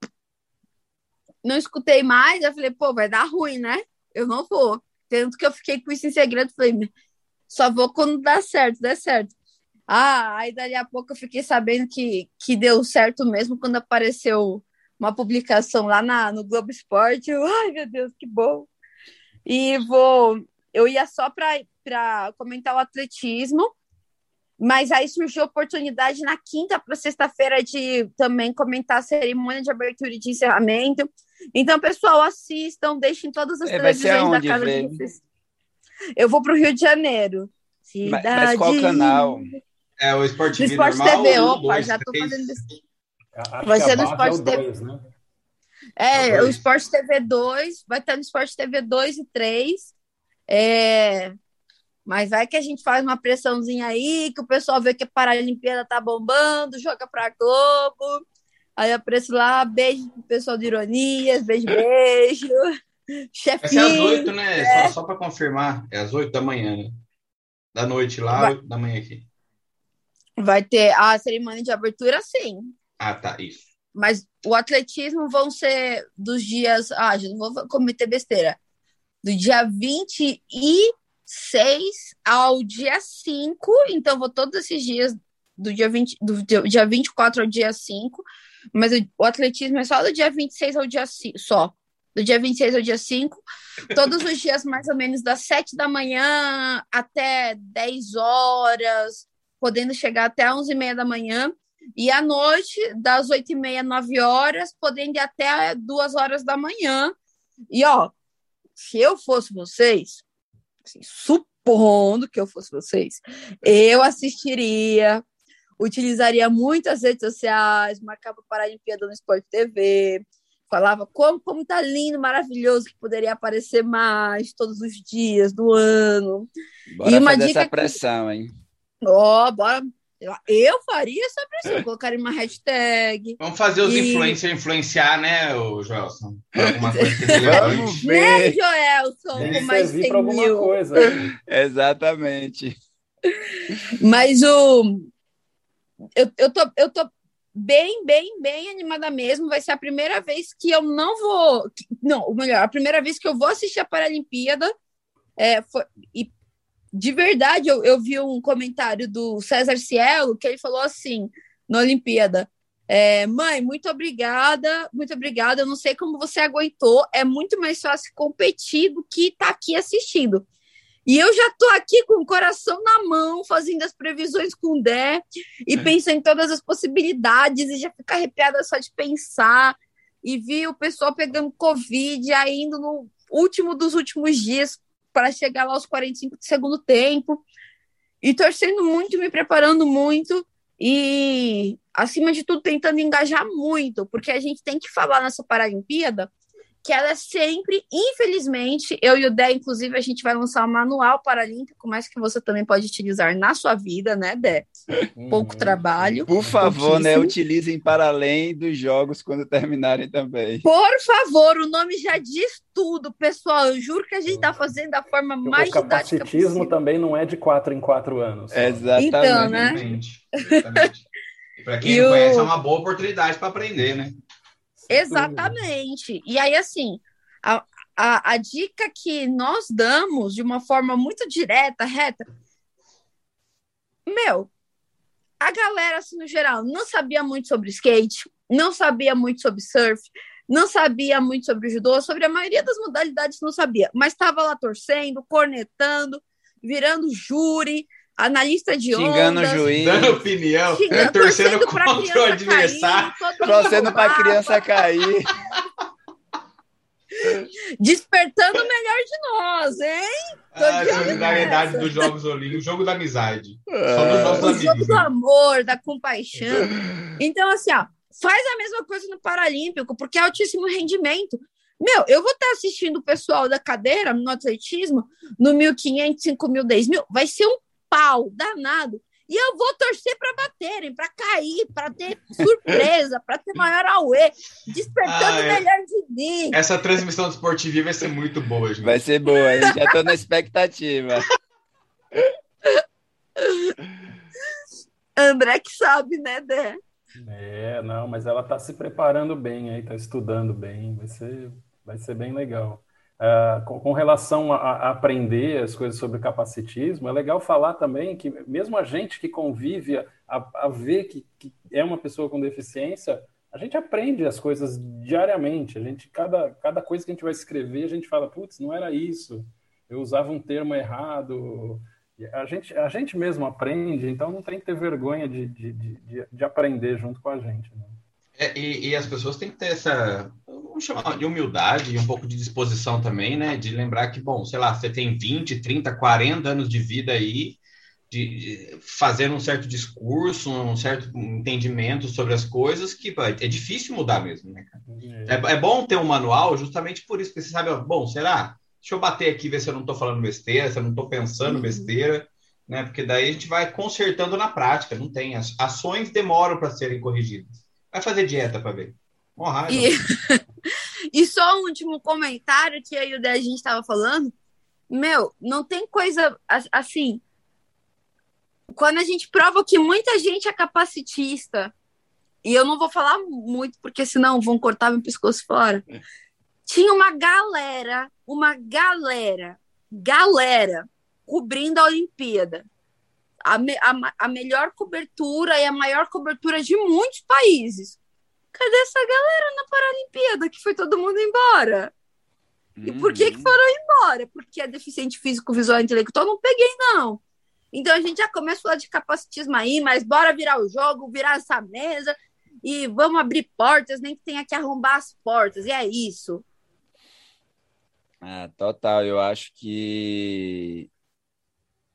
não escutei mais, eu falei, pô, vai dar ruim, né? Eu não vou. Tanto que eu fiquei com isso em segredo, falei, só vou quando dá certo, der certo. Ah, aí dali a pouco eu fiquei sabendo que, que deu certo mesmo quando apareceu uma publicação lá na, no Globo Esporte. Eu, Ai, meu Deus, que bom. E vou. Eu ia só para comentar o atletismo, mas aí surgiu a oportunidade na quinta para sexta-feira de também comentar a cerimônia de abertura e de encerramento. Então, pessoal, assistam, deixem todas as é, televisões da casa de vocês. Eu vou para o Rio de Janeiro. Cidade... Mas, mas qual canal? É o Sport TV Sport normal, TV, opa, dois, já estou fazendo isso. Vai ser no Sport é TV. Dois, né? É, o Sport TV 2, vai estar no Sport TV 2 e 3. É... Mas vai que a gente faz uma pressãozinha aí, que o pessoal vê que a Paralimpíada tá bombando, joga pra Globo. Aí apareço lá, beijo pro pessoal de ironias, beijo, beijo. [laughs] Chefinho. Vai ser às oito, né? É. Só, só para confirmar, é às oito da manhã, né? Da noite lá, oito da manhã aqui. Vai ter a cerimônia de abertura, sim. Ah, tá, isso. Mas o atletismo vão ser dos dias. Ah, já não vou cometer besteira. Do dia 26 ao dia 5. Então, vou todos esses dias, do dia, 20, do dia 24 ao dia 5. Mas o atletismo é só do dia 26 ao dia 5. Só. Do dia 26 ao dia 5. Todos os dias, mais ou menos, das 7 da manhã até 10 horas, podendo chegar até 11 e meia da manhã. E à noite, das 8 e meia, 9 horas, podendo ir até 2 horas da manhã. E, ó, se eu fosse vocês, assim, supondo que eu fosse vocês, eu assistiria, utilizaria muitas redes sociais, marcava para a Olimpíada no Sport TV, falava como, como tá lindo, maravilhoso, que poderia aparecer mais todos os dias do ano. Bora e uma fazer dica essa pressão, que... hein? Ó, oh, bora eu faria essa pressão, colocaria uma hashtag. Vamos fazer os e... influencers influenciar, né, o Joelson? Alguma coisa que [laughs] Vamos ver. Né, Joelson? Tem mais 100 mil. Coisa. [laughs] Exatamente. Mas o... Eu, eu, tô, eu tô bem, bem, bem animada mesmo. Vai ser a primeira vez que eu não vou... Não, melhor, a primeira vez que eu vou assistir a Paralimpíada. É, foi, e de verdade, eu, eu vi um comentário do César Cielo que ele falou assim na Olimpíada. É, mãe, muito obrigada, muito obrigada. Eu não sei como você aguentou. É muito mais fácil competir do que estar tá aqui assistindo. E eu já estou aqui com o coração na mão, fazendo as previsões com o Dé e pensando em todas as possibilidades, e já fico arrepiada só de pensar. E vi o pessoal pegando Covid ainda no último dos últimos dias para chegar lá aos 45 de segundo tempo. E torcendo muito, me preparando muito e, acima de tudo, tentando engajar muito, porque a gente tem que falar nessa Paralimpíada que ela é sempre, infelizmente, eu e o Dé, inclusive, a gente vai lançar um manual paralímpico, mas que você também pode utilizar na sua vida, né, Dé? Pouco uhum. trabalho. Por favor, né, utilizem para além dos jogos quando terminarem também. Por favor, o nome já diz tudo, pessoal. Eu juro que a gente está fazendo da forma mais didática possível. O capacitismo também não é de quatro em quatro anos. Exatamente. Então, né? Exatamente. Para quem e não o... conhece, é uma boa oportunidade para aprender, né? Exatamente. E aí, assim, a, a, a dica que nós damos de uma forma muito direta, reta, meu, a galera, assim, no geral, não sabia muito sobre skate, não sabia muito sobre surf, não sabia muito sobre judô, sobre a maioria das modalidades não sabia, mas estava lá torcendo, cornetando, virando júri, analista de Xingando ondas, o juiz, dando opinião, xingando, torcendo, torcendo contra o adversário, torcendo para a criança cair. [laughs] Despertando o melhor de nós, hein? Ah, a solidariedade dos Jogos Olímpicos, o jogo da amizade. Ah. o jogo do amor, da compaixão. Então, assim, ó, faz a mesma coisa no Paralímpico, porque é altíssimo rendimento. Meu, eu vou estar assistindo o pessoal da cadeira no atletismo no 1.500, 5.000, 10.000. Vai ser um pau danado. E eu vou torcer para baterem, para cair, para ter surpresa, para ter maior auê, despertando ah, é. o melhor de mim. Essa transmissão do Sport TV vai ser muito boa, gente. Vai ser boa, hein? já estou na expectativa. [laughs] André que sabe, né, Dé? É, não, mas ela está se preparando bem aí, está estudando bem, vai ser, vai ser bem legal. Uh, com, com, relação a, a, aprender as coisas sobre capacitismo, é legal falar também que mesmo a gente que convive a, a ver que, que, é uma pessoa com deficiência, a gente aprende as coisas diariamente. A gente cada, cada coisa que a gente vai escrever, a gente fala, putz, não era isso. Eu usava um termo errado. A gente, a gente mesmo aprende, então não tem que ter vergonha de, de, de, de aprender junto com a gente. Né? É, e, e, as pessoas têm que ter essa, vamos chamar de humildade e um pouco de disposição também, né? De lembrar que, bom, sei lá, você tem 20, 30, 40 anos de vida aí, de, de fazendo um certo discurso, um certo entendimento sobre as coisas, que é difícil mudar mesmo, né, cara? É, é bom ter um manual justamente por isso, porque você sabe, bom, será? Deixa eu bater aqui, ver se eu não estou falando besteira, se eu não estou pensando uhum. besteira, né? Porque daí a gente vai consertando na prática, não tem. As ações demoram para serem corrigidas. Vai fazer dieta para ver. E... [laughs] e só um último comentário que aí o a gente estava falando. Meu, não tem coisa assim. quando a gente prova que muita gente é capacitista, e eu não vou falar muito, porque senão vão cortar meu pescoço fora. Tinha uma galera, uma galera, galera, cobrindo a Olimpíada. A, me, a, a melhor cobertura e a maior cobertura de muitos países. Cadê essa galera na Paralimpíada que foi todo mundo embora? E por que, que uhum. foram embora? Porque é deficiente físico, visual e intelectual? Não peguei, não. Então a gente já começa a falar de capacitismo aí, mas bora virar o jogo, virar essa mesa e vamos abrir portas, nem que tenha que arrombar as portas. E é isso. Ah, total. Eu acho que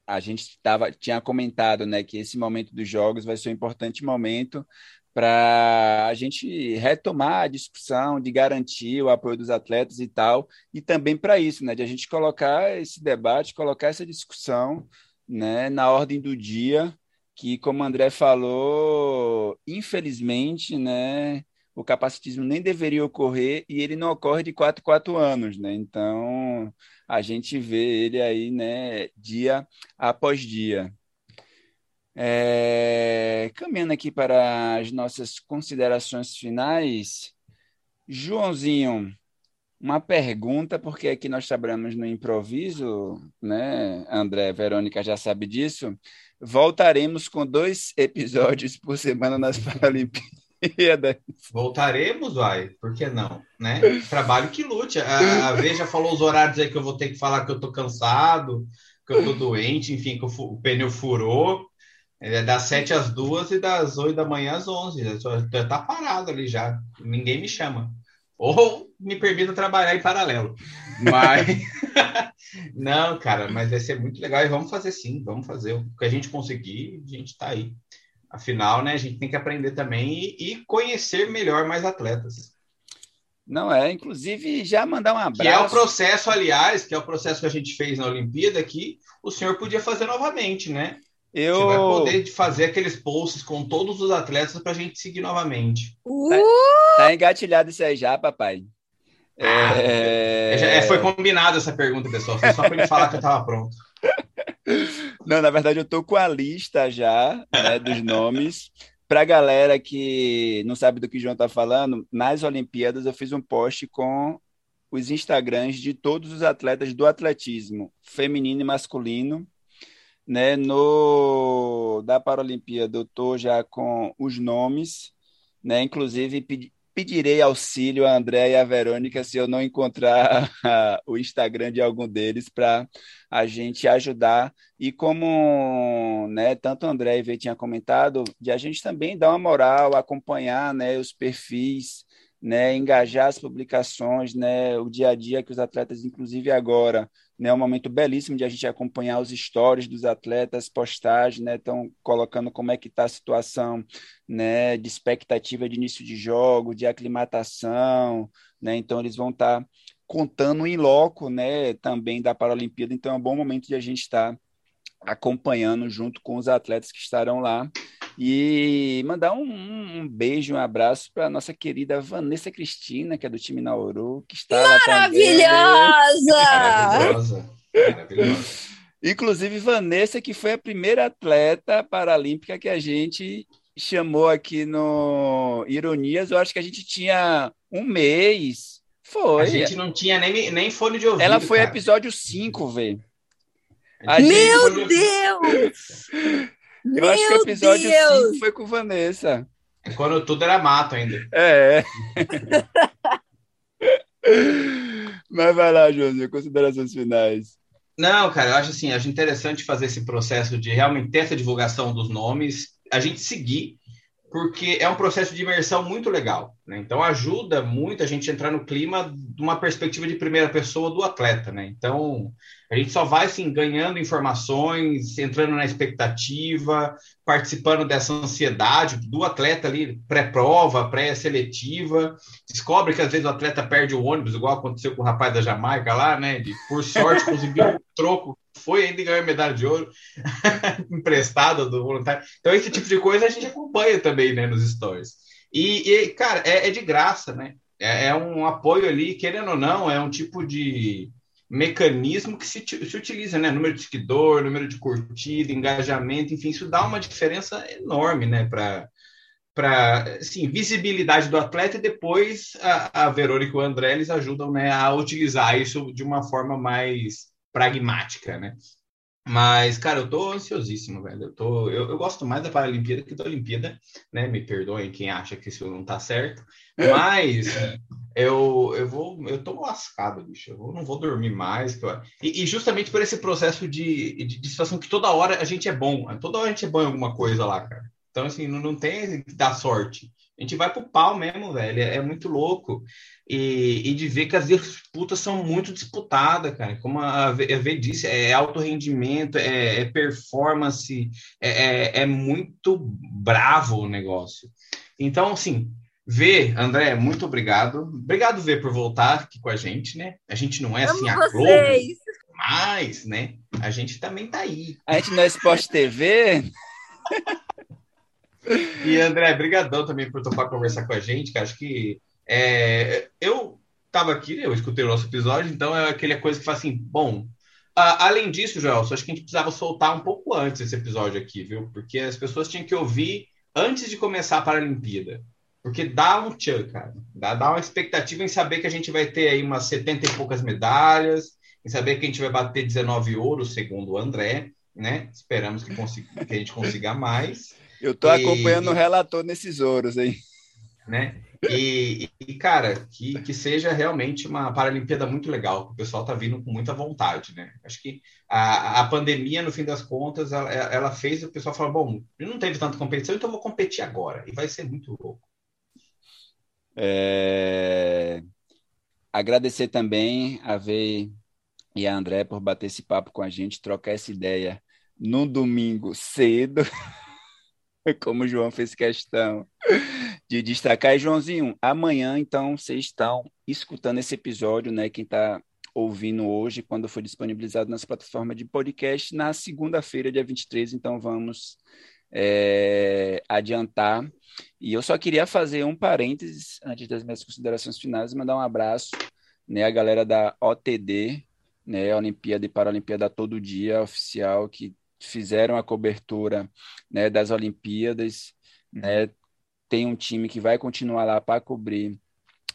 a gente tava, tinha comentado né, que esse momento dos jogos vai ser um importante momento para a gente retomar a discussão, de garantir o apoio dos atletas e tal, e também para isso, né, de a gente colocar esse debate, colocar essa discussão né, na ordem do dia, que, como o André falou, infelizmente, né, o capacitismo nem deveria ocorrer e ele não ocorre de 4 em 4 anos, né? Então, a gente vê ele aí, né, dia após dia. É, caminhando aqui para as nossas considerações finais, Joãozinho, uma pergunta, porque aqui nós trabalhamos no improviso, né? André, Verônica já sabe disso. Voltaremos com dois [laughs] episódios por semana nas Paralimpíadas. Voltaremos, vai, por que não? Né? Trabalho que lute. A, a Veja falou os horários aí que eu vou ter que falar que eu tô cansado, que eu tô doente, enfim, que o, o pneu furou. É das 7 às 2 e das 8 da manhã às 11. Já tá parado ali já. Ninguém me chama. Ou me permita trabalhar em paralelo. Mas. [laughs] Não, cara, mas vai ser muito legal e vamos fazer sim, vamos fazer. O que a gente conseguir, a gente tá aí. Afinal, né, a gente tem que aprender também e, e conhecer melhor mais atletas. Não é, inclusive já mandar um abraço. Que é o processo, aliás, que é o processo que a gente fez na Olimpíada, que o senhor podia fazer novamente, né? Eu... Você vai poder fazer aqueles posts com todos os atletas para a gente seguir novamente. Uh! Tá, tá, engatilhado isso aí já, papai. Ah, é... é foi combinado essa pergunta, pessoal. Foi só para ele falar que eu estava pronto. [laughs] Não, na verdade, eu tô com a lista já né, dos nomes. Para a galera que não sabe do que o João está falando, nas Olimpíadas eu fiz um post com os Instagrams de todos os atletas do atletismo, feminino e masculino, né? No da Paralimpíada eu estou já com os nomes, né? Inclusive pedi, pedirei auxílio a André e a Verônica se eu não encontrar [laughs] o Instagram de algum deles para a gente ajudar e como, né, tanto André e Vê tinha comentado, de a gente também dar uma moral, acompanhar, né, os perfis, né, engajar as publicações, né, o dia a dia que os atletas, inclusive agora, né, um momento belíssimo de a gente acompanhar os stories dos atletas, postagens, né, estão colocando como é que está a situação, né, de expectativa de início de jogo, de aclimatação, né, então eles vão estar tá contando em loco, né, também da Paralimpíada, então é um bom momento de a gente estar tá acompanhando junto com os atletas que estarão lá e mandar um, um beijo, um abraço para nossa querida Vanessa Cristina, que é do time Nauru, que está Maravilhosa! Maravilhosa! Maravilhosa! Inclusive, Vanessa, que foi a primeira atleta paralímpica que a gente chamou aqui no Ironias. Eu acho que a gente tinha um mês. Foi. A gente não tinha nem, nem fone de ouvido. Ela foi cara. episódio 5, velho. Meu Deus! [laughs] Eu Meu acho que o episódio 5 foi com Vanessa. Quando tudo era mato ainda. É. [laughs] Mas vai lá, Joãozinho, considerações finais. Não, cara, eu acho assim, acho interessante fazer esse processo de realmente ter essa divulgação dos nomes, a gente seguir porque é um processo de imersão muito legal. Né? Então, ajuda muito a gente entrar no clima de uma perspectiva de primeira pessoa do atleta. Né? Então, a gente só vai assim, ganhando informações, entrando na expectativa, participando dessa ansiedade do atleta ali, pré-prova, pré-seletiva. Descobre que às vezes o atleta perde o ônibus, igual aconteceu com o rapaz da Jamaica lá, né? De, por sorte, [laughs] conseguiu um troco foi ainda ganhar medalha de ouro [laughs] emprestada do voluntário. Então, esse tipo de coisa a gente acompanha também né, nos stories. E, e cara, é, é, de graça, né? É, é, um apoio ali, querendo ou não, é um tipo de, mecanismo que se, se utiliza, né? Número de seguidor, número de curtida, engajamento, enfim, isso dá uma diferença enorme, né? Para para assim, visibilidade do atleta e depois a, a Verônica e o André eles ajudam né, a utilizar isso de uma forma mais pragmática, né? Mas, cara, eu tô ansiosíssimo, velho. Eu, tô, eu, eu gosto mais da Paralimpíada que da Olimpíada, né? Me perdoem quem acha que isso não tá certo. [laughs] Mas eu, eu vou, eu tô lascado, bicho. Eu não vou dormir mais. E, e, justamente por esse processo de, de, de, situação que toda hora a gente é bom. Toda hora a gente é bom em alguma coisa lá, cara. Então, assim, não, não tem que dar sorte. A gente vai pro pau mesmo, velho. É, é muito louco. E, e, de ver que as disputas são muito disputadas, cara. Como a V disse, é alto rendimento, é, é performance, é, é, é, muito bravo o negócio. Então, assim, Vê, André, muito obrigado. Obrigado, Vê, por voltar aqui com a gente, né? A gente não é assim a Globo, mas, né? A gente também tá aí. A gente não é Esporte TV? [laughs] e, André, brigadão também por topar conversar com a gente, que acho que é, eu estava aqui, eu escutei o nosso episódio, então é aquela coisa que faz assim, bom. além disso, Joel, acho que a gente precisava soltar um pouco antes esse episódio aqui, viu? Porque as pessoas tinham que ouvir antes de começar a Paralimpíada. Porque dá um tchan, cara. Dá, dá uma expectativa em saber que a gente vai ter aí umas 70 e poucas medalhas, em saber que a gente vai bater 19 ouros, segundo o André, né? Esperamos que, consiga, que a gente consiga mais. Eu tô e, acompanhando o relator nesses ouros aí. Né? E, e, cara, que, que seja realmente uma Paralimpíada muito legal, o pessoal tá vindo com muita vontade, né? Acho que a, a pandemia, no fim das contas, ela, ela fez o pessoal falar: bom, não teve tanta competição, então vou competir agora. E vai ser muito louco. É... Agradecer também a Vei e a André por bater esse papo com a gente, trocar essa ideia no domingo cedo. [laughs] [laughs] como o João fez questão de destacar. E, Joãozinho, amanhã, então, vocês estão escutando esse episódio, né? Quem está ouvindo hoje, quando for disponibilizado nas plataformas de podcast, na segunda-feira, dia 23, então vamos é, adiantar. E eu só queria fazer um parênteses antes das minhas considerações finais, mandar um abraço né, à galera da OTD, né, Olimpíada e Paralimpíada Todo Dia oficial, que fizeram a cobertura né, das Olimpíadas, né, tem um time que vai continuar lá para cobrir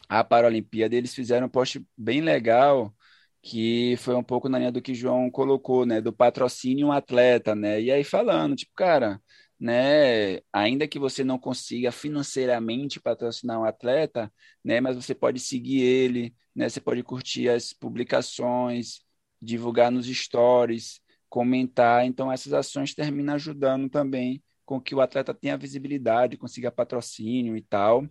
a Paralimpíada. Eles fizeram um post bem legal que foi um pouco na linha do que o João colocou, né, do patrocínio um atleta, né? E aí falando, tipo, cara, né, ainda que você não consiga financeiramente patrocinar um atleta, né, mas você pode seguir ele, né? Você pode curtir as publicações, divulgar nos stories, comentar. Então, essas ações terminam ajudando também com que o atleta tenha visibilidade, consiga patrocínio e tal.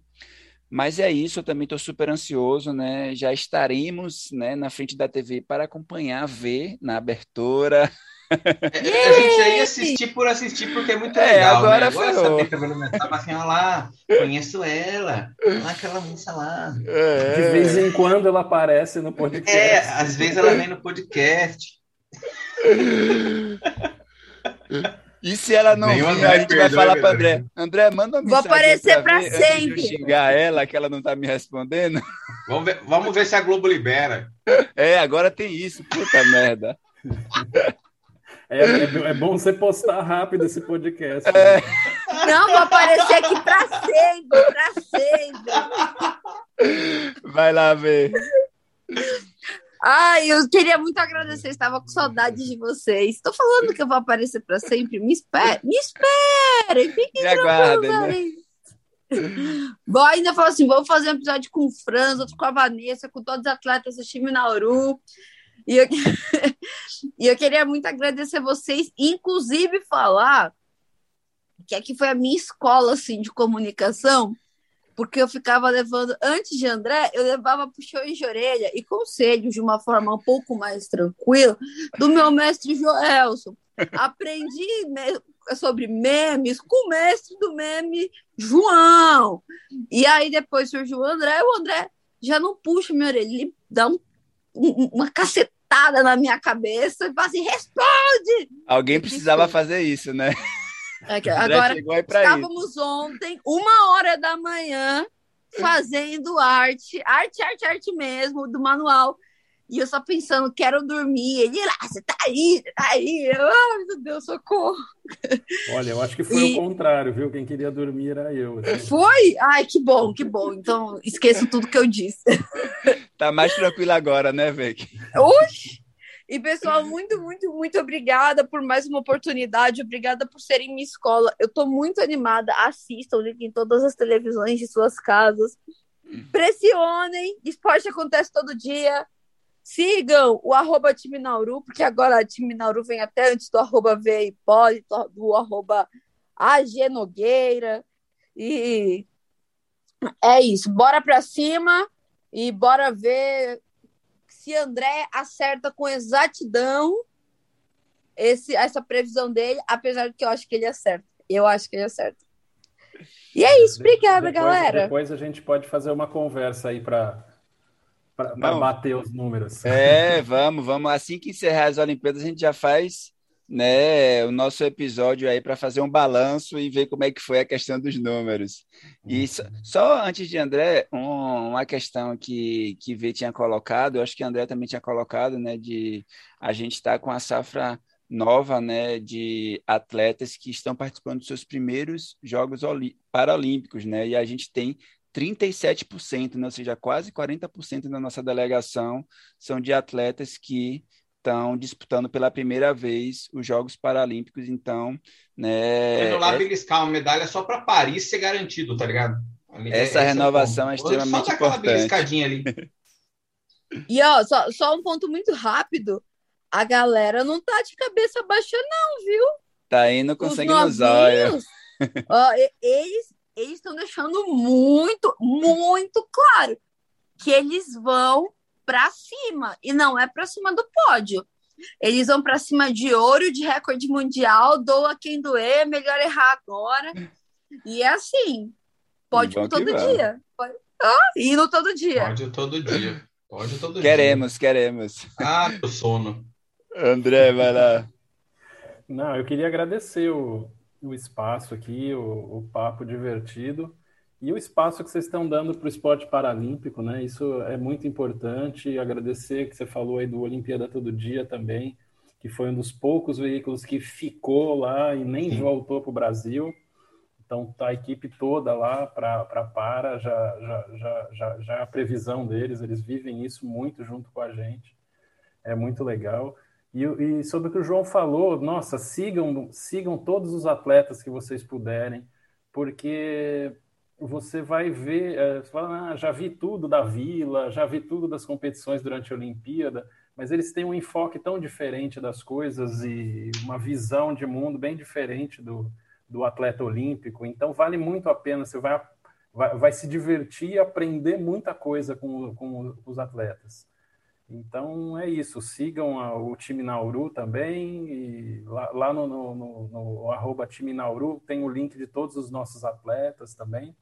Mas é isso, eu também estou super ansioso, né? Já estaremos né, na frente da TV para acompanhar, ver na abertura. É, a gente já ia assistir por assistir, porque é muito é, legal. Agora né? Agora saber que assim, olha lá, conheço ela, olha aquela moça lá. É. De vez em quando ela aparece no podcast. É, às vezes ela vem no podcast. E se ela não vir, a gente vai falar para André. André, manda uma Vou aparecer para sempre. xingar ela, que ela não tá me respondendo. Vamos ver, vamos ver se a Globo libera. É, agora tem isso. Puta merda. É, é, é, bom você postar rápido esse podcast. É. Né? Não, vou aparecer aqui para sempre, para sempre. Vai lá ver. Ai, eu queria muito agradecer, estava com saudade de vocês. Estou falando que eu vou aparecer para sempre. Me espere, me esperem, fiquem né? Bom, ainda falou assim: vamos fazer um episódio com o Franz, outro com a Vanessa, com todos os atletas do time Nauru. E eu, [laughs] e eu queria muito agradecer vocês, inclusive falar que aqui foi a minha escola assim, de comunicação porque eu ficava levando, antes de André, eu levava puxões de orelha e conselhos de uma forma um pouco mais tranquila do meu mestre Joelson. Aprendi sobre memes com o mestre do meme João. E aí depois surgiu o André, o André já não puxa minha orelha, ele dá um, uma cacetada na minha cabeça e fala assim: responde! Alguém precisava fazer isso, né? É agora, estávamos isso. ontem, uma hora da manhã, fazendo arte, arte, arte, arte mesmo, do manual. E eu só pensando, quero dormir. Ele lá, você tá aí, tá aí. Eu, ai, meu Deus, socorro. Olha, eu acho que foi e... o contrário, viu? Quem queria dormir era eu. Assim. Foi? Ai, que bom, que bom. Então, esqueço tudo que eu disse. Tá mais tranquilo agora, né, Vic? Oxi! E, pessoal, muito, muito, muito obrigada por mais uma oportunidade. Obrigada por serem minha escola. Eu estou muito animada. Assistam, liguem em todas as televisões de suas casas. Pressionem. Esporte acontece todo dia. Sigam o arroba time Nauru, porque agora time Nauru vem até antes do arroba V Hipólito, do arroba AG Nogueira. E é isso. Bora para cima e bora ver se André acerta com exatidão esse, essa previsão dele, apesar de que eu acho que ele acerta. Eu acho que ele acerta. E é isso, obrigada, depois, galera. Depois a gente pode fazer uma conversa aí para bater os números. É, [laughs] vamos, vamos. Assim que encerrar as Olimpíadas, a gente já faz né, o nosso episódio aí para fazer um balanço e ver como é que foi a questão dos números. E só, só antes de André, um, uma questão que, que Vê tinha colocado, eu acho que André também tinha colocado, né, de a gente estar tá com a safra nova, né, de atletas que estão participando dos seus primeiros Jogos Paralímpicos, né, e a gente tem 37%, né, ou seja, quase 40% da nossa delegação são de atletas que estão disputando pela primeira vez os Jogos Paralímpicos, então, né... Indo lá é... beliscar uma medalha só para Paris ser garantido, tá ligado? Ali, Essa é, renovação é, é extremamente só importante. ali. [laughs] e ó, só, só um ponto muito rápido, a galera não tá de cabeça baixa não, viu? Tá indo com sangue nos olhos. [laughs] Ó, eles eles estão deixando muito, muito claro que eles vão para cima e não é para cima do pódio. Eles vão para cima de ouro, de recorde mundial, doa quem doer, melhor errar agora. E é assim, pode todo dia. Pode... Ah, indo todo dia. Pode todo dia. Pode todo queremos, dia. Queremos, Ah, o sono. André, vai lá. Não, eu queria agradecer o, o espaço aqui, o, o papo divertido. E o espaço que vocês estão dando para o esporte paralímpico, né? Isso é muito importante. Agradecer que você falou aí do Olimpíada Todo Dia também, que foi um dos poucos veículos que ficou lá e nem Sim. voltou para o Brasil. Então tá a equipe toda lá para para já, já, já, já, já é a previsão deles, eles vivem isso muito junto com a gente. É muito legal. E, e sobre o que o João falou, nossa, sigam, sigam todos os atletas que vocês puderem, porque você vai ver, é, você fala, ah, já vi tudo da Vila, já vi tudo das competições durante a Olimpíada, mas eles têm um enfoque tão diferente das coisas e uma visão de mundo bem diferente do, do atleta olímpico. Então, vale muito a pena, você vai, vai, vai se divertir e aprender muita coisa com, com os atletas. Então é isso, sigam a, o time Nauru também, lá, lá no, no, no, no, Nauru tem o link de todos os nossos atletas também.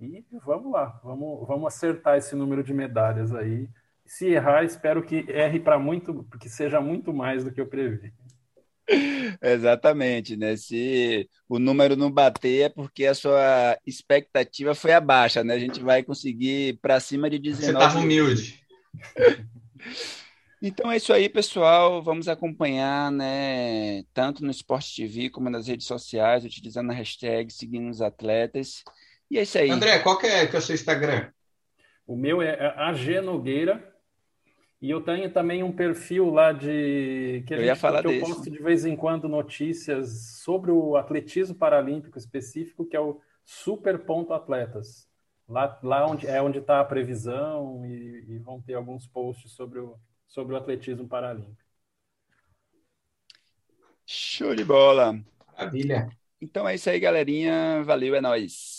E vamos lá, vamos, vamos acertar esse número de medalhas aí. Se errar, espero que erre para muito, que seja muito mais do que eu previ. [laughs] Exatamente, né? Se o número não bater é porque a sua expectativa foi abaixo, né? A gente vai conseguir para cima de 19. Você estava humilde. [laughs] Então é isso aí, pessoal. Vamos acompanhar, né, tanto no Esporte TV como nas redes sociais, utilizando a hashtag Seguindo os Atletas. E é isso aí. André, qual que é, que é o seu Instagram? O meu é AG Nogueira. E eu tenho também um perfil lá de que, eu, gente, falar que eu posto de vez em quando notícias sobre o atletismo paralímpico específico, que é o Super Ponto Atletas. Lá, lá onde é onde está a previsão e, e, vão ter alguns posts sobre o, sobre o atletismo paralímpico. Show de bola. Maravilha. Então é isso aí, galerinha. Valeu, é nóis.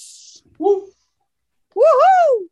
Uh! Uhul!